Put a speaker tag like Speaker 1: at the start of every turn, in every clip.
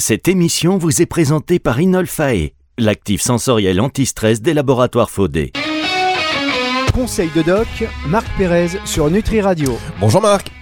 Speaker 1: Cette émission vous est présentée par Inolfae, l'actif sensoriel anti-stress des laboratoires Faudé.
Speaker 2: Conseil de doc, Marc Pérez sur Nutri Radio.
Speaker 3: Bonjour Marc.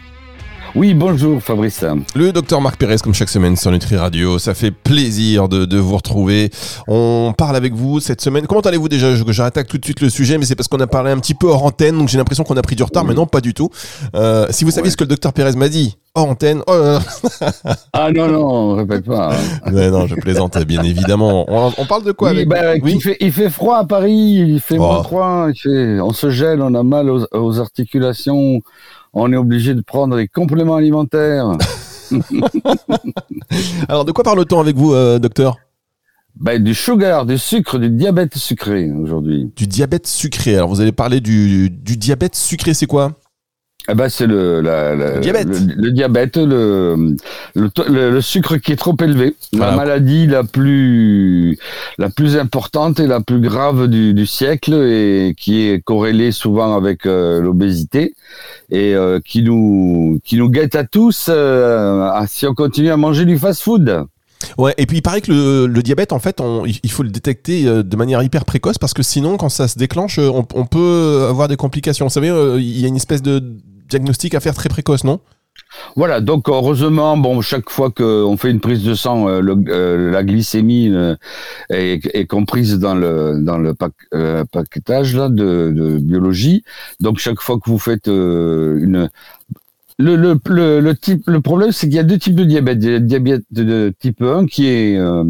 Speaker 4: Oui, bonjour Fabrice.
Speaker 3: Le docteur Marc Pérez, comme chaque semaine sur Nutri Radio, ça fait plaisir de, de vous retrouver. On parle avec vous cette semaine. Comment allez-vous déjà? J'attaque tout de suite le sujet, mais c'est parce qu'on a parlé un petit peu hors antenne, donc j'ai l'impression qu'on a pris du retard, mais non, pas du tout. Euh, si vous saviez ce que le docteur Pérez m'a dit hors antenne, oh là là.
Speaker 4: Ah non, non, répète pas. hein.
Speaker 3: Non, je plaisante, bien évidemment. On, on parle de quoi
Speaker 4: Oui,
Speaker 3: avec
Speaker 4: bah,
Speaker 3: Oui.
Speaker 4: il, fait, il fait froid à Paris, il fait
Speaker 3: Oh.
Speaker 4: moins froid, il fait, on se gèle, on a mal aux, aux articulations, on est obligé de prendre des compléments alimentaires.
Speaker 3: Alors, de quoi parle-t-on avec vous, euh, docteur?
Speaker 4: Ben, du sugar, du sucre, du diabète sucré aujourd'hui.
Speaker 3: Du diabète sucré. Alors, vous allez parler du, du diabète sucré, c'est quoi?
Speaker 4: Eh ben, c'est le, la- la-
Speaker 3: Le diabète.
Speaker 4: le, le diabète, le, le, sucre qui est trop élevé.
Speaker 3: Voilà.
Speaker 4: La maladie la plus, la plus importante et la plus grave du, du siècle et qui est corrélée souvent avec euh, l'obésité et euh, qui nous, qui nous guette à tous euh, si on continue à manger du fast-food.
Speaker 3: Ouais, et puis il paraît que le, le diabète, en fait, on- il faut le détecter de manière hyper précoce parce que sinon, quand ça se déclenche, on, on peut avoir des complications. Vous savez, il y a une espèce de diagnostic à faire très précoce, non?
Speaker 4: Voilà, donc heureusement, bon, chaque fois qu'on fait une prise de sang, euh, euh, la glycémie euh, est, comprise dans le paquetage de, biologie. Donc chaque fois que vous faites une le, le, le, le type, le problème, c'est qu'il y a deux types de diabète. Il y a le diabète de, type 1 qui est, euh,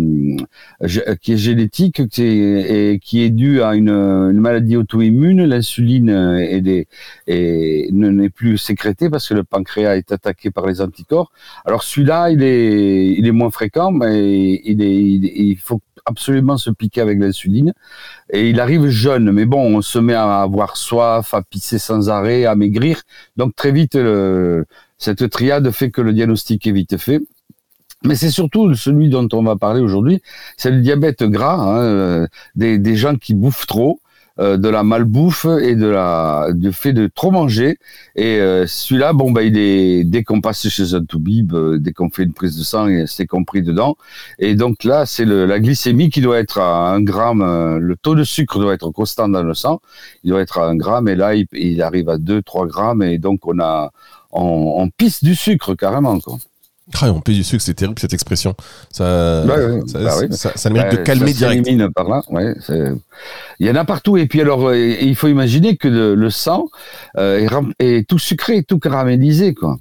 Speaker 4: qui est génétique qui est, qui est dû à une, maladie auto-immune. L'insuline euh, est des, et ne n'est plus sécrété parce que le pancréas est attaqué par les anticorps. Alors celui-là, il est, il est moins fréquent, mais il, est- il faut absolument se piquer avec l'insuline. Et il arrive jeune, mais bon, on se met à avoir soif, à pisser sans arrêt, à maigrir. Donc très vite, cette triade fait que le diagnostic est vite fait. Mais c'est surtout celui dont on va parler aujourd'hui, c'est le diabète gras, hein, euh, des, des gens qui bouffent trop, euh, de la malbouffe et de la du fait de trop manger. Et euh, celui-là, bon bah il est dès qu'on passe chez un toubib, euh, dès qu'on fait une prise de sang, c'est compris dedans. Et donc là, c'est la glycémie qui doit être à un gramme, euh, le taux de sucre doit être constant dans le sang, il doit être à un gramme, et là il, il arrive à 2-3 grammes, et donc on a on, on pisse du sucre carrément quoi.
Speaker 3: Ah, On paye du sucre, c'est terrible cette expression. Ça,
Speaker 4: Bah
Speaker 3: ça,
Speaker 4: bah oui.
Speaker 3: ça- mérite de calmer
Speaker 4: ça
Speaker 3: direct.
Speaker 4: par là, ouais, il y en a partout. Et puis alors, euh, il faut imaginer que le, le sang euh, est, est tout sucré, tout caramélisé, quoi.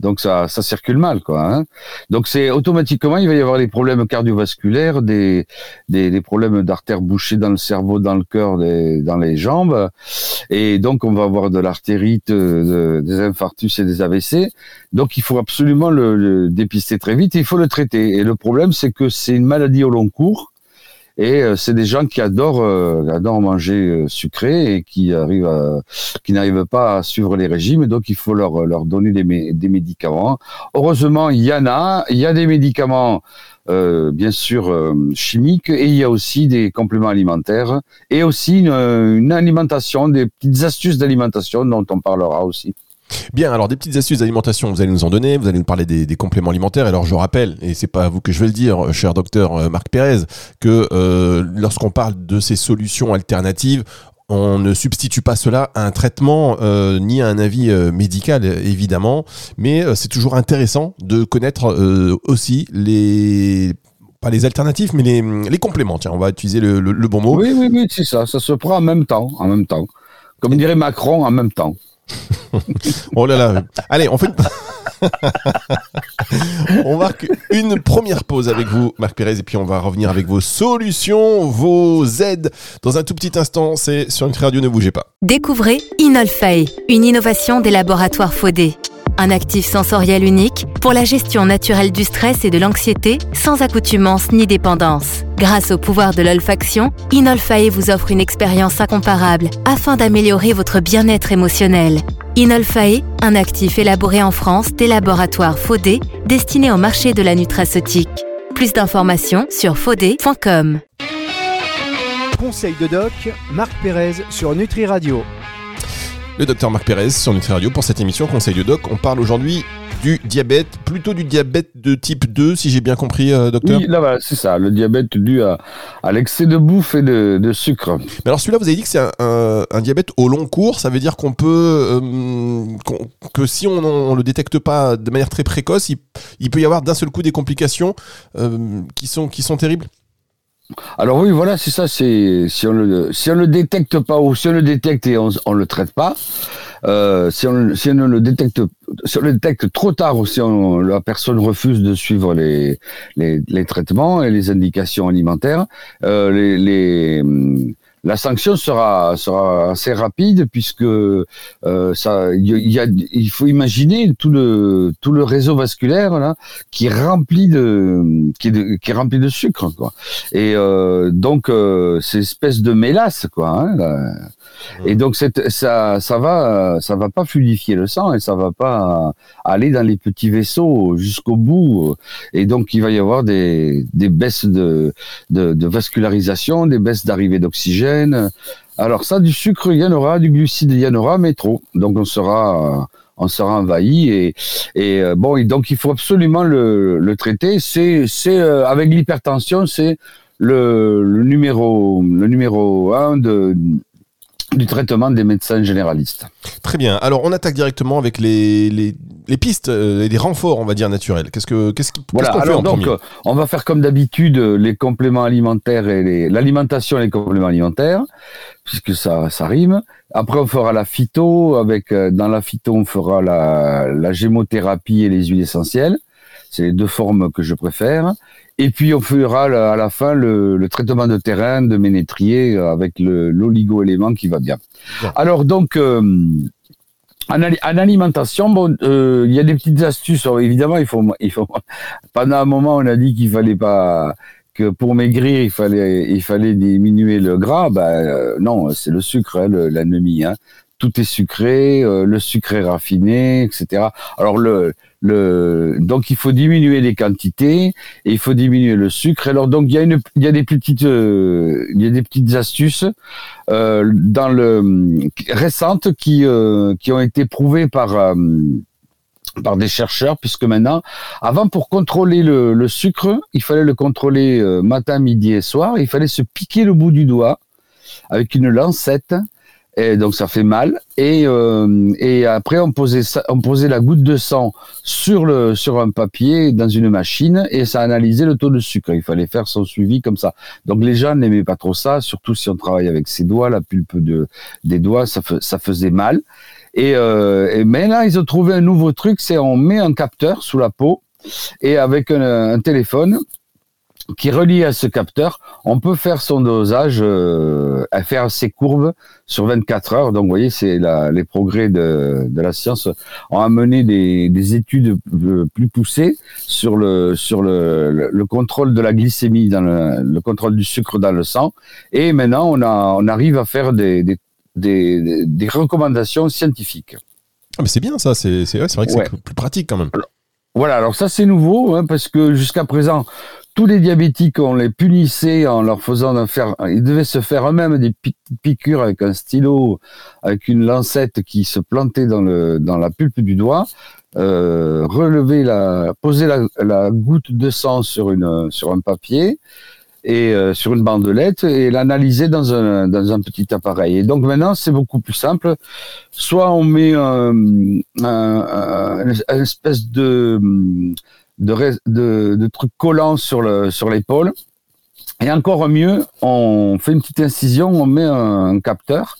Speaker 4: Donc ça, ça circule mal, quoi. hein. Donc c'est automatiquement, il va y avoir des problèmes cardiovasculaires, des, des, des problèmes d'artères bouchées dans le cerveau, dans le cœur, dans les jambes, et donc on va avoir de l'artérite, euh, de- des infarctus et des AVC. Donc il faut absolument le, le dépister très vite. Et il faut le traiter. Et le problème, c'est que c'est une maladie au long cours. Et euh, c'est des gens qui adorent, euh, adorent manger euh, sucré et qui arrivent, à- qui n'arrivent pas à suivre les régimes. Donc il faut leur leur donner des, des médicaments. Heureusement, il y en a. Il y a des médicaments, euh, bien sûr chimiques, et il y a aussi des compléments alimentaires et aussi une, une alimentation, des petites astuces d'alimentation dont on parlera aussi.
Speaker 3: Bien, alors des petites astuces d'alimentation, vous allez nous en donner, vous allez nous parler des, des compléments alimentaires. Alors je rappelle, et c'est pas à vous que je vais le dire, cher docteur euh, Marc Pérez, que euh, lorsqu'on parle de ces solutions alternatives, on ne substitue pas cela à un traitement euh, ni à un avis euh, médical euh, évidemment, mais euh, c'est toujours intéressant de connaître euh, aussi les pas les alternatives, mais les, les compléments. Tiens, on va utiliser le, le- le bon mot.
Speaker 4: Oui, oui, oui, c'est ça. Ça se prend en même temps, en même temps. Comme dirait Macron, en même temps.
Speaker 3: Oh là là. Allez, on fait une... on marque une première pause avec vous, Marc Pérez, et puis on va revenir avec vos solutions, vos aides. Dans un tout petit instant, c'est sur Nutri Radio, ne bougez pas.
Speaker 5: Découvrez Inolfae, une innovation des laboratoires Faudé. Un actif sensoriel unique pour la gestion naturelle du stress et de l'anxiété sans accoutumance ni dépendance. Grâce au pouvoir de l'olfaction, Inolfae vous offre une expérience incomparable afin d'améliorer votre bien-être émotionnel. Inolfae, un actif élaboré en France des laboratoires Faudé destiné au marché de la nutraceutique. Plus d'informations sur faudé.com.
Speaker 2: Conseil de doc, Marc Pérez sur Nutri Radio.
Speaker 3: Le docteur Marc Pérez sur Nutri Radio pour cette émission Conseil de Doc. On parle aujourd'hui du diabète, plutôt du diabète de type 2, si j'ai bien compris, euh, docteur
Speaker 4: Oui, là, c'est ça, le diabète dû à, l'excès de bouffe et de, sucre.
Speaker 3: Mais alors celui-là, vous avez dit que c'est un, diabète au long cours, ça veut dire qu'on peut, euh, que si on ne le détecte pas de manière très précoce, il, peut y avoir d'un seul coup des complications euh, qui, sont, qui sont terribles?
Speaker 4: Alors oui, voilà, c'est ça. C'est si on le le détecte pas ou si on le détecte et on le traite pas, euh, si on si le détecte si trop tard ou si la personne refuse de suivre les traitements et les indications alimentaires, euh, les la sanction sera sera assez rapide puisque euh, ça il y, a il faut imaginer tout le tout le réseau vasculaire là qui est rempli de qui est, qui est rempli de sucre quoi. Et euh, donc euh, c'est espèce de mélasse quoi hein, et donc ça ça va ça va pas fluidifier le sang et ça va pas aller dans les petits vaisseaux jusqu'au bout. Et donc il va y avoir des des baisses de de, de vascularisation des baisses d'arrivée d'oxygène alors ça, du sucre, il y en aura, du glucide, il y en aura, mais trop. Donc on sera, on sera envahi et, et euh, bon, donc il faut absolument le, traiter. C'est, c'est euh, avec l'hypertension, c'est le, numéro, le numéro un de du traitement des médecins généralistes.
Speaker 3: Très bien. Alors, on attaque directement avec les, les, pistes euh, et les renforts, on va dire, naturels. Qu'est-ce que qu'est-ce qu'on
Speaker 4: voilà, fait en donc, on va faire comme d'habitude les compléments alimentaires et l'alimentation et les compléments alimentaires, puisque ça, ça rime. Après, on fera la phyto. Avec euh, dans la phyto, on fera la, la gémothérapie et les huiles essentielles. C'est les deux formes que je préfère. Et puis on fera à la fin le, traitement de terrain de Ménétrier avec l'oligo-élément qui va bien. Alors donc euh, en, alimentation, bon, euh, il y a des petites astuces. évidemment, il faut, il faut. Pendant un moment, on a dit qu'il fallait pas que pour maigrir, il fallait, il fallait diminuer le gras. Ben euh, non, c'est le sucre, hein, l'anémie. Hein. Tout est sucré, le sucre est raffiné, etc. Alors le le donc il faut diminuer les quantités et il faut diminuer le sucre. Alors donc il y a une il y a des petites euh, y a des petites astuces euh, dans le récentes qui euh, qui ont été prouvées par euh, par des chercheurs, puisque maintenant, avant pour contrôler le, le sucre, il fallait le contrôler matin, midi et soir. Il fallait se piquer le bout du doigt avec une lancette et donc ça fait mal. Et, euh, et après on posait, on posait la goutte de sang sur le sur un papier dans une machine et ça analysait le taux de sucre. Il fallait faire son suivi comme ça. Donc les gens n'aimaient pas trop ça, surtout si on travaille avec ses doigts, la pulpe de des doigts, ça, ça faisait mal. Et, euh, et mais là ils ont trouvé un nouveau truc, c'est on met un capteur sous la peau et avec un téléphone qui relie à ce capteur, on peut faire son dosage, euh, faire ses courbes sur 24 heures. Donc, vous voyez, c'est les progrès de, de, la science ont amené des, des, études plus poussées sur le sur le, le, contrôle de la glycémie, dans le, le, contrôle du sucre dans le sang. Et maintenant, on a on arrive à faire des des, des, des recommandations scientifiques.
Speaker 3: Ah, mais c'est bien ça. C'est vrai que c'est plus pratique quand même.
Speaker 4: Voilà, alors ça c'est nouveau hein, parce que jusqu'à présent, tous les diabétiques, on les punissait en leur faisant faire, ils devaient se faire eux-mêmes des piqûres avec un stylo, avec une lancette qui se plantait dans le dans la pulpe du doigt, euh, relever la, poser la, la, goutte de sang sur une sur un papier et euh, sur une bandelette et l'analyser dans un dans un petit appareil. Et donc maintenant c'est beaucoup plus simple. Soit on met un, espèce de de, trucs collants sur le sur l'épaule. Et encore mieux, on fait une petite incision, on met un capteur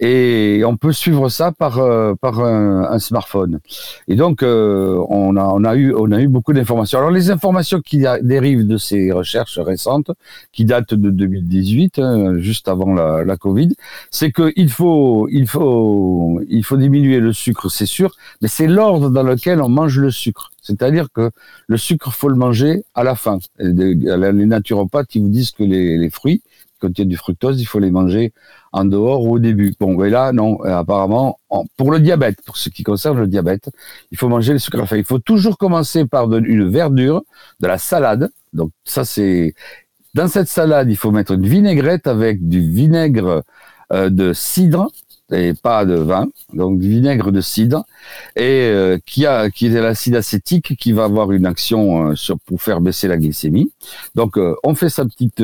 Speaker 4: et on peut suivre ça par euh, par un, smartphone. Et donc euh, on a on a eu on a eu beaucoup d'informations. Alors les informations qui dérivent de ces recherches récentes, qui datent de 2018, hein, juste avant la, Covid, c'est que il faut il faut il faut diminuer le sucre, c'est sûr, mais c'est l'ordre dans lequel on mange le sucre. C'est-à-dire que le sucre faut le manger à la fin. Les naturopathes qui vous disent que les, les fruits contiennent du fructose, il faut les manger en dehors ou au début. Bon, mais là, non, euh, apparemment, pour le diabète, pour ce qui concerne le diabète, il faut manger le sucre à la Il faut toujours commencer par une verdure, de la salade. Donc ça, c'est... Dans cette salade, il faut mettre une vinaigrette avec du vinaigre euh, de cidre et pas de vin, donc vinaigre de cidre, et euh, qui a qui est l'acide acétique qui va avoir une action euh, sur pour faire baisser la glycémie. Donc euh, on fait sa petite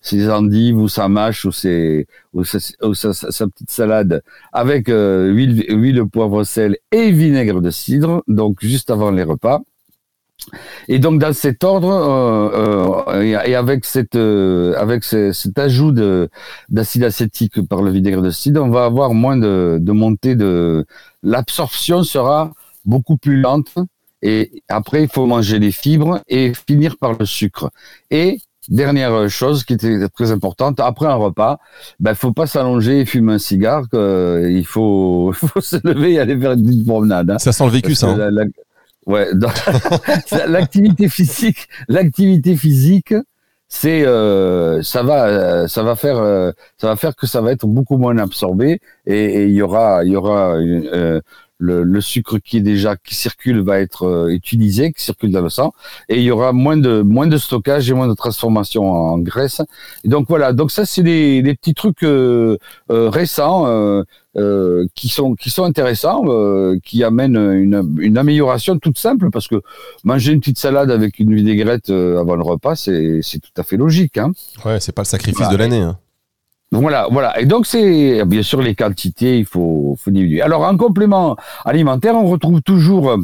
Speaker 4: ses endives ou sa mâche ou, ses, ou, sa, sa, petite salade avec huile huile poivre sel et vinaigre de cidre, donc juste avant les repas. Et donc dans cet ordre euh, euh, et avec cette euh, avec cet ajout d'acide acétique par le vinaigre de cidre, on va avoir moins de, de montée de l'absorption sera beaucoup plus lente et après il faut manger les fibres et finir par le sucre. Et dernière chose qui était très importante, après un repas, ben faut pas s'allonger et fumer un cigare, il faut, faut se lever et aller faire une petite promenade. Hein.
Speaker 3: Ça sent le vécu, ça. Hein.
Speaker 4: Ouais, l'activité physique, l'activité physique, c'est euh, ça va euh, ça va faire euh, ça va faire que ça va être beaucoup moins absorbé et il y aura il y aura le, le, sucre qui est déjà qui circule va être utilisé qui circule dans le sang et il y aura moins de moins de stockage et moins de transformation en, graisse et donc voilà donc ça c'est des, des petits trucs récents euh, qui sont qui sont intéressants, euh, qui amènent une, une, amélioration toute simple parce que manger une petite salade avec une vinaigrette euh, avant le repas, c'est c'est tout à fait logique. Hein.
Speaker 3: Ouais, c'est pas le sacrifice de l'année. Hein.
Speaker 4: Voilà, voilà. Et donc c'est bien sûr les quantités, il faut, faut diminuer. Alors en complément alimentaire, on retrouve toujours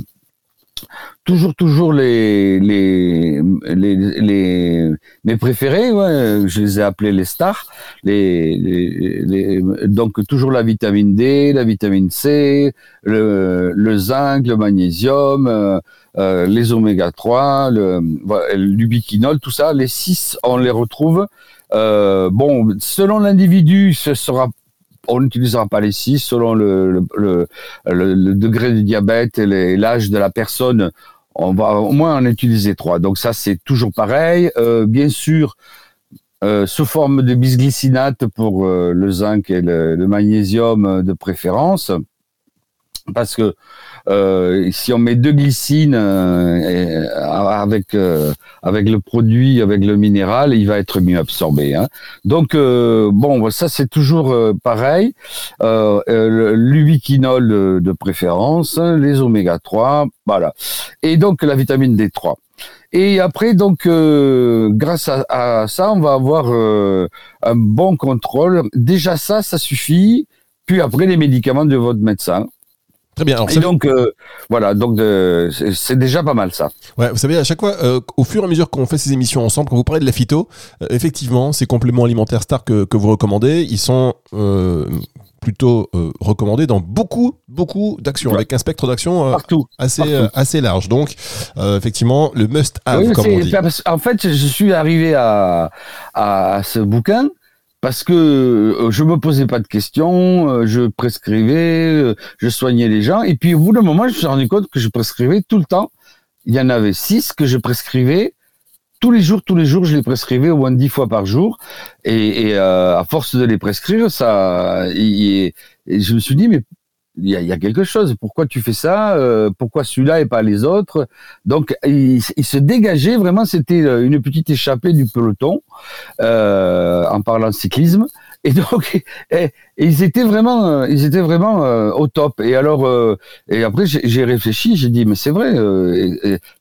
Speaker 4: toujours toujours les les les, mes préférés ouais, je les ai appelés les stars les, donc toujours la vitamine D la vitamine C le, le zinc le magnésium euh, euh les oméga 3 le l'ubiquinol tout ça les six on les retrouve. Euh, bon selon l'individu ce sera on n'utilisera pas les six selon le, le, le, degré de diabète et l'âge de la personne. On va au moins en utiliser trois. Donc ça, c'est toujours pareil. Euh, bien sûr, euh, sous forme de bisglycinate pour euh, le zinc et le, magnésium de préférence, parce que euh, si on met deux glycines euh, avec euh, avec le produit, avec le minéral, il va être mieux absorbé. Hein. Donc bon, ça c'est toujours pareil. L'ubiquinol de, de, préférence, les oméga 3, voilà. Et donc la vitamine D3. Et après, donc, grâce à, à, ça, on va avoir un bon contrôle. Déjà ça, ça suffit. Puis après, les médicaments de votre médecin.
Speaker 3: Très bien.
Speaker 4: et donc euh, voilà, donc c'est déjà pas mal ça.
Speaker 3: Ouais, vous savez, à chaque fois, euh, au fur et à mesure qu'on fait ces émissions ensemble, quand vous parlez de la phyto, euh, effectivement, ces compléments alimentaires stars que, que vous recommandez, ils sont plutôt recommandés dans beaucoup, beaucoup d'actions, avec un spectre d'actions assez, assez large. Donc, effectivement, le must-have, comme on dit.
Speaker 4: En fait, je suis arrivé à, à ce bouquin parce que euh, je me posais pas de questions, euh, je prescrivais, euh, je soignais les gens, et puis au bout d'un moment, je me suis rendu compte que je prescrivais tout le temps. Il y en avait six que je prescrivais. Tous les jours, tous les jours, je les prescrivais au moins dix fois par jour, et, à force de les prescrire, ça, je me suis dit mais il y, a, quelque chose. Pourquoi tu fais ça euh, Pourquoi celui-là et pas les autres? Donc, il, se dégageait vraiment. C'était euh, une petite échappée du peloton euh, en parlant de cyclisme. Et donc, ils étaient vraiment, euh, ils étaient vraiment euh, au top. Et alors, euh, et après, j'ai réfléchi, j'ai dit, mais c'est vrai,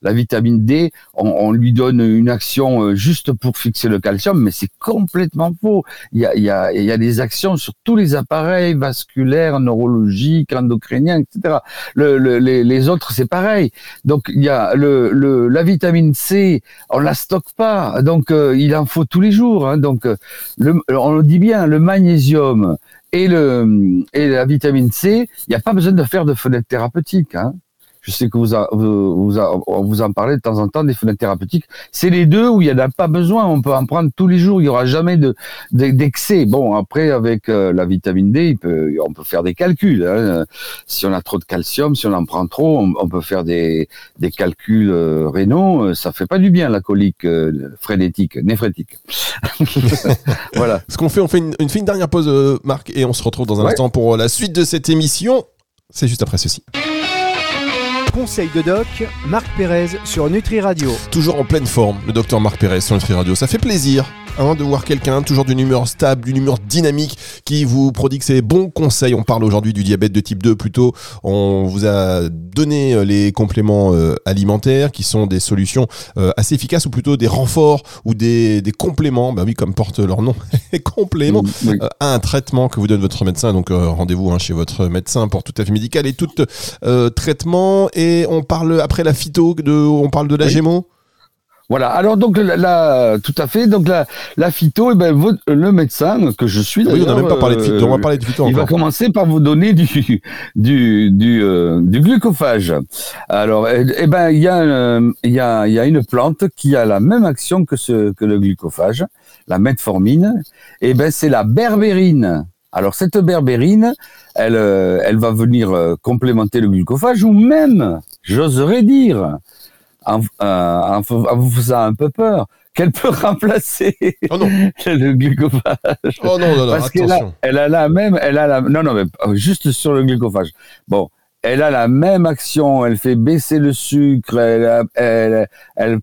Speaker 4: la vitamine D, on, on, lui donne une action juste pour fixer le calcium, mais c'est complètement faux. Il y a, il y, a, il y a des actions sur tous les appareils vasculaires, neurologiques, endocriniens, etc. Le, le, les, les, autres, c'est pareil. Donc, il y a le, le, la vitamine C, on la stocke pas, donc il en faut tous les jours. Hein, donc, le, on le dit bien, le magnésium et, le, et la vitamine C, il n'y a pas besoin de faire de fenêtre thérapeutique. Hein. Je sais que vous, vous, vous, en parlez de temps en temps des fenêtres thérapeutiques. C'est les deux où il n'y en a pas besoin. On peut en prendre tous les jours. Il n'y aura jamais de, d'excès. Bon, après, avec euh, la vitamine D, il peut, on peut faire des calculs. Hein. Si on a trop de calcium, si on en prend trop, on, peut faire des, des calculs euh, rénaux. Ça fait pas du bien, la colique euh, frénétique, néphrétique.
Speaker 3: voilà. Ce qu'on fait, on fait une, une, dernière pause, Marc, et on se retrouve dans un instant pour la suite de cette émission. C'est juste après ceci
Speaker 2: Conseil de doc, Marc Pérez sur Nutri Radio.
Speaker 3: Toujours en pleine forme, le docteur Marc Pérez sur Nutri Radio. Ça fait plaisir hein, de voir quelqu'un toujours d'une humeur stable, d'une humeur dynamique qui vous prodigue ses bons conseils. On parle aujourd'hui du diabète de type 2 plutôt. On vous a donné euh, les compléments euh, alimentaires qui sont des solutions euh, assez efficaces ou plutôt des renforts ou des, des compléments, bah oui, comme porte leur nom, compléments
Speaker 4: Oui.
Speaker 3: euh, à un traitement que vous donne votre médecin. Donc euh, rendez-vous hein, chez votre médecin pour tout avis médical et tout euh, traitement. Et on parle après la phyto, de, on parle de la
Speaker 4: Oui.
Speaker 3: gémo.
Speaker 4: Voilà. Alors donc la, la- tout à fait. Donc la, la phyto, eh ben votre- le médecin que je suis.
Speaker 3: Ah oui, on n'a même pas parlé de phyto. On va
Speaker 4: euh,
Speaker 3: parler de phyto
Speaker 4: Il va commencer par vous donner du du du, euh, du glucophage. Alors, eh, eh ben, il y a euh, il y a il y a une plante qui a la même action que ce que le glucophage, la metformine. Et ben, c'est la berbérine. Alors cette berbérine, elle euh, elle va venir euh, complémenter le glucophage ou même, j'oserais dire, en, euh, en vous faisant un peu peur, qu'elle peut remplacer
Speaker 3: Oh non,
Speaker 4: le glucophage.
Speaker 3: oh non, non, non,
Speaker 4: Parce qu'elle a, elle a la même, elle a la, non, non, mais euh, juste sur le glucophage. Bon, elle a la même action, elle fait baisser le sucre, elle,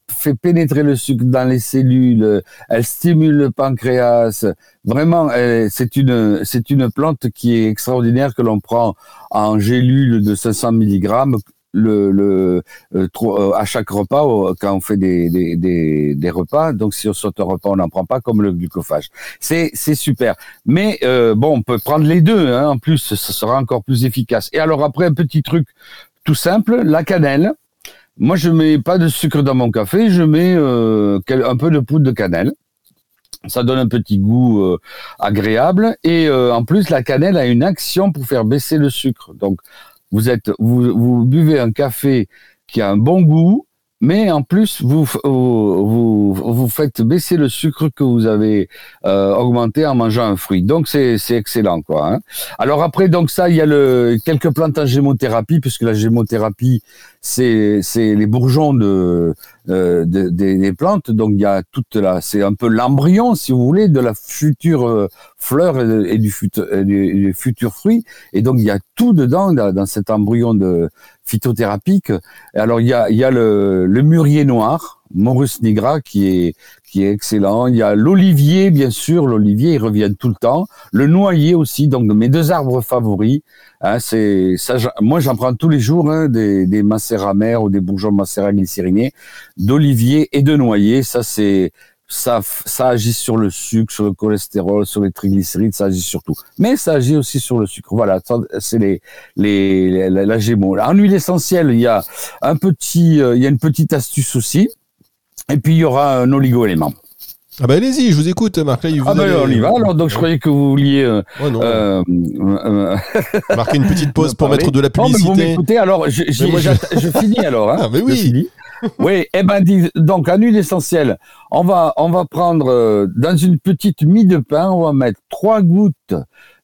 Speaker 4: fait pénétrer le sucre dans les cellules, elle stimule le pancréas. Vraiment, c'est une, c'est une plante qui est extraordinaire que l'on prend en gélule de 500 mg le, le euh, euh, à chaque repas quand on fait des, des, des, des repas. Donc si on saute un repas, on n'en prend pas comme le glucophage. C'est c'est super. Mais euh, bon, on peut prendre les deux. Hein, en plus, ça sera encore plus efficace. Et alors après, un petit truc tout simple, la cannelle. Moi, je mets pas de sucre dans mon café. Je mets euh, un peu de poudre de cannelle. Ça donne un petit goût euh, agréable. Et euh, en plus, la cannelle a une action pour faire baisser le sucre. Donc, vous êtes, vous, vous buvez un café qui a un bon goût, mais en plus vous vous, vous faites baisser le sucre que vous avez euh, augmenté en mangeant un fruit. Donc c'est c'est excellent quoi. Hein. Alors après donc ça il y a le quelques plantes en gémothérapie puisque la gémothérapie c'est c'est les bourgeons de, euh, de- des, des plantes donc il y a toute la c'est un peu l'embryon si vous voulez de la future euh, fleur et, du futur du, futur fruit et donc il y a tout dedans dans, dans cet embryon de phytothérapique. Alors il y a il y a le, le mûrier noir, Morus nigra qui est qui est excellent. Il y a l'olivier bien sûr, l'olivier il revient tout le temps. Le noyer aussi, donc mes deux arbres favoris. Hein, c'est ça. Moi j'en prends tous les jours hein, des des mères ou des bourgeons glycérinés, d'olivier et de noyer. Ça c'est ça, ça agit sur le sucre, sur le cholestérol, sur les triglycérides, ça agit sur tout. Mais ça agit aussi sur le sucre. Voilà, c'est les, les, les- la, la Gémeaux. En huile essentielle, il y a un petit, euh, il y a une petite astuce aussi. Et puis il y aura un oligo-élément.
Speaker 3: Ah bah allez-y, je vous écoute, Marc. Là, vous
Speaker 4: Ah ben
Speaker 3: allez-
Speaker 4: on y va. Alors donc je croyais que vous vouliez euh,
Speaker 3: Oh non,
Speaker 4: euh, euh,
Speaker 3: marquer une petite pause pour mettre de la
Speaker 4: Non, mais vous
Speaker 3: publicité.
Speaker 4: m'écoutez. Alors je,
Speaker 3: moi,
Speaker 4: finis alors. Hein.
Speaker 3: Ah, mais oui.
Speaker 4: Oui, eh ben donc en huile essentielle, on va on va prendre euh, dans une petite mie de pain, on va mettre trois gouttes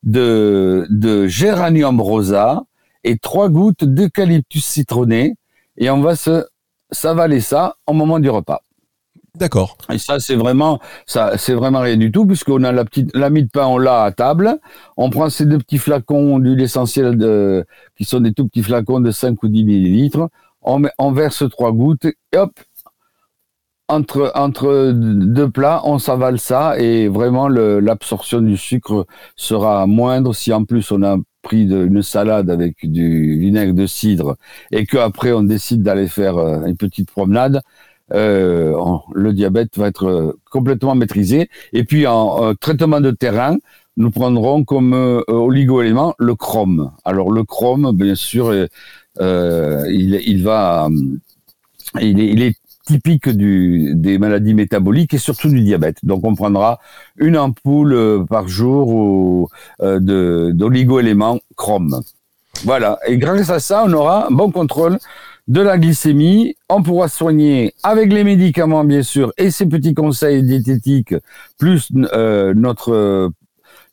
Speaker 4: de de géranium rosa et trois gouttes d'eucalyptus citronné et on va se s'avaler ça au moment du repas.
Speaker 3: D'accord.
Speaker 4: Et ça, c'est vraiment, rien du tout, puisqu'on a la petite, la de pain, on l'a à table. On prend ces deux petits flacons d'huile essentielle qui sont des tout petits flacons de 5 ou 10 millilitres. On, verse trois gouttes et hop, entre, entre deux plats, on s'avale ça et vraiment l'absorption du sucre sera moindre si en plus on a pris une salade avec du vinaigre de cidre et qu'après on décide d'aller faire euh, une petite promenade euh, le diabète va être euh, complètement maîtrisé. Et puis en traitement de terrain, nous prendrons comme euh, oligo-élément le chrome. Alors le chrome, bien sûr, il, est, typique des maladies métaboliques et surtout du diabète. Donc on prendra une ampoule par jour d'oligo-éléments chrome. Voilà. Et grâce à ça, on aura un bon contrôle de la glycémie. On pourra soigner avec les médicaments, bien sûr, et ces petits conseils diététiques, plus euh, notre,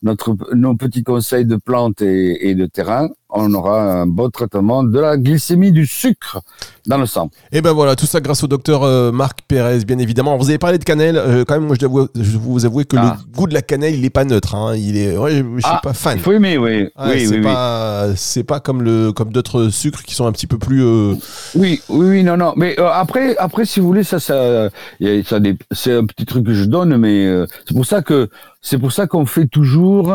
Speaker 4: notre, nos petits conseils de plantes et, et de terrain. On aura un bon traitement de la glycémie du sucre dans le sang.
Speaker 3: Et ben voilà, tout ça grâce au docteur euh, Marc Pérez, bien évidemment. Vous avez parlé de cannelle, euh, quand même, moi je dois vous, avouer que
Speaker 4: Ah.
Speaker 3: le goût de la cannelle, il est pas neutre. Hein. Il est, ouais, je je suis
Speaker 4: Ah,
Speaker 3: pas fan.
Speaker 4: Il faut aimer, oui. Oui,
Speaker 3: c'est
Speaker 4: oui,
Speaker 3: pas, pas comme le, comme d'autres sucres qui sont un petit peu plus. euh,
Speaker 4: Oui, oui, oui, non, non. Mais après, après, si vous voulez, ça, ça, c'est un petit truc que je donne, mais c'est pour ça que c'est pour ça qu'on fait toujours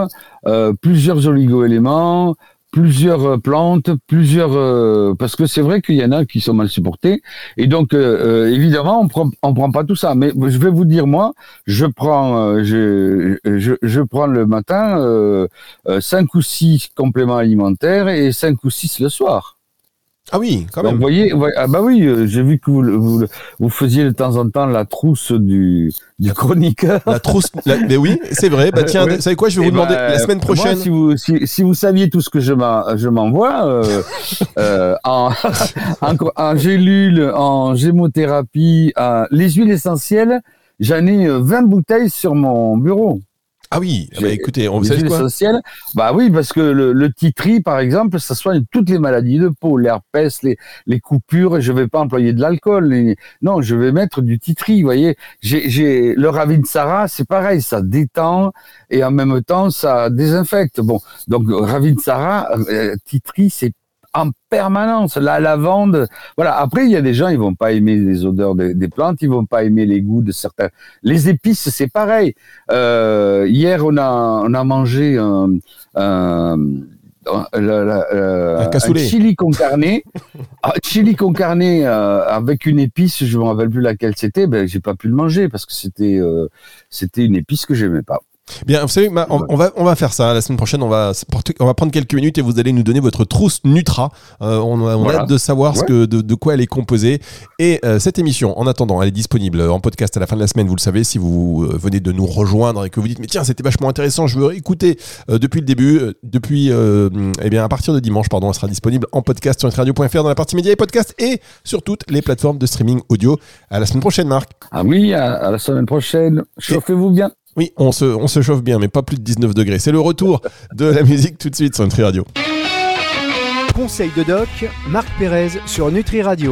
Speaker 4: plusieurs oligo-éléments, plusieurs euh, plantes, plusieurs euh, parce que c'est vrai qu'il y en a qui sont mal supportés et donc euh, évidemment on prend on prend pas tout ça. Mais je vais vous dire moi, je prends je, je je prends le matin cinq ou six compléments alimentaires et cinq ou six le soir.
Speaker 3: Ah oui, quand
Speaker 4: Donc,
Speaker 3: même.
Speaker 4: vous voyez, ah bah oui, euh, j'ai vu que vous, vous, faisiez de temps en temps la trousse du, du chroniqueur.
Speaker 3: La trousse. la- mais oui, c'est vrai. Bah tiens,
Speaker 4: Ouais.
Speaker 3: vous savez quoi Je vais
Speaker 4: Eh
Speaker 3: vous demander
Speaker 4: ben,
Speaker 3: la semaine
Speaker 4: moi,
Speaker 3: prochaine.
Speaker 4: si, vous, si, si vous saviez tout ce que je m'en- je m'envoie euh, euh, en, en, en gélule, en gémothérapie, en- les huiles essentielles, j'en ai euh, 20 bouteilles sur mon bureau.
Speaker 3: Ah oui. ah bah, écoutez, on vous quoi
Speaker 4: essentielles, bah oui, parce que le, le titri, par exemple, ça soigne toutes les maladies de peau, l'herpès, les, les coupures. Je vais pas employer de l'alcool. les- Non, je vais mettre du titri. Vous voyez, j'ai, j'ai le Ravinsara, c'est pareil, ça détend et en même temps ça désinfecte. Bon, donc Ravinsara, euh, titri, c'est en permanence. La lavande, voilà. Après, il y a des gens, ils vont pas aimer les odeurs des, des plantes, ils vont pas aimer les goûts de certains. Les épices, c'est pareil. Euh, hier, on a, on a mangé un, un, un- la- la-
Speaker 3: Un cassoulet.
Speaker 4: chili con carne, Ah, chili con carne euh, avec une épice, je me rappelle plus laquelle c'était. Ben, j'ai pas pu le manger parce que c'était, euh, c'était une épice que j'aimais pas.
Speaker 3: Bien, vous savez, on, on va, on va faire ça la semaine prochaine. On va, on va prendre quelques minutes et vous allez nous donner votre trousse Nutra. Euh, on a, on a hâte de savoir ce que, de, de quoi elle est composée. Et euh, cette émission, en attendant, elle est disponible en podcast à la fin de la semaine. Vous le savez, si vous euh, venez de nous rejoindre et que vous dites, mais tiens, c'était vachement intéressant, je veux écouter euh, depuis le début, euh, depuis, euh, eh bien, à partir de dimanche, pardon, elle sera disponible en podcast sur radio.fr dans la partie médias et podcasts et sur toutes les plateformes de streaming audio. À la semaine prochaine, Marc.
Speaker 4: Ah oui, à, à la semaine prochaine. Chauffez-vous bien.
Speaker 3: Oui, on se, chauffe bien, mais pas plus de 19 degrés. C'est le retour de la musique tout de suite sur Nutri Radio.
Speaker 2: Conseil de doc, Marc Pérez sur Nutri Radio.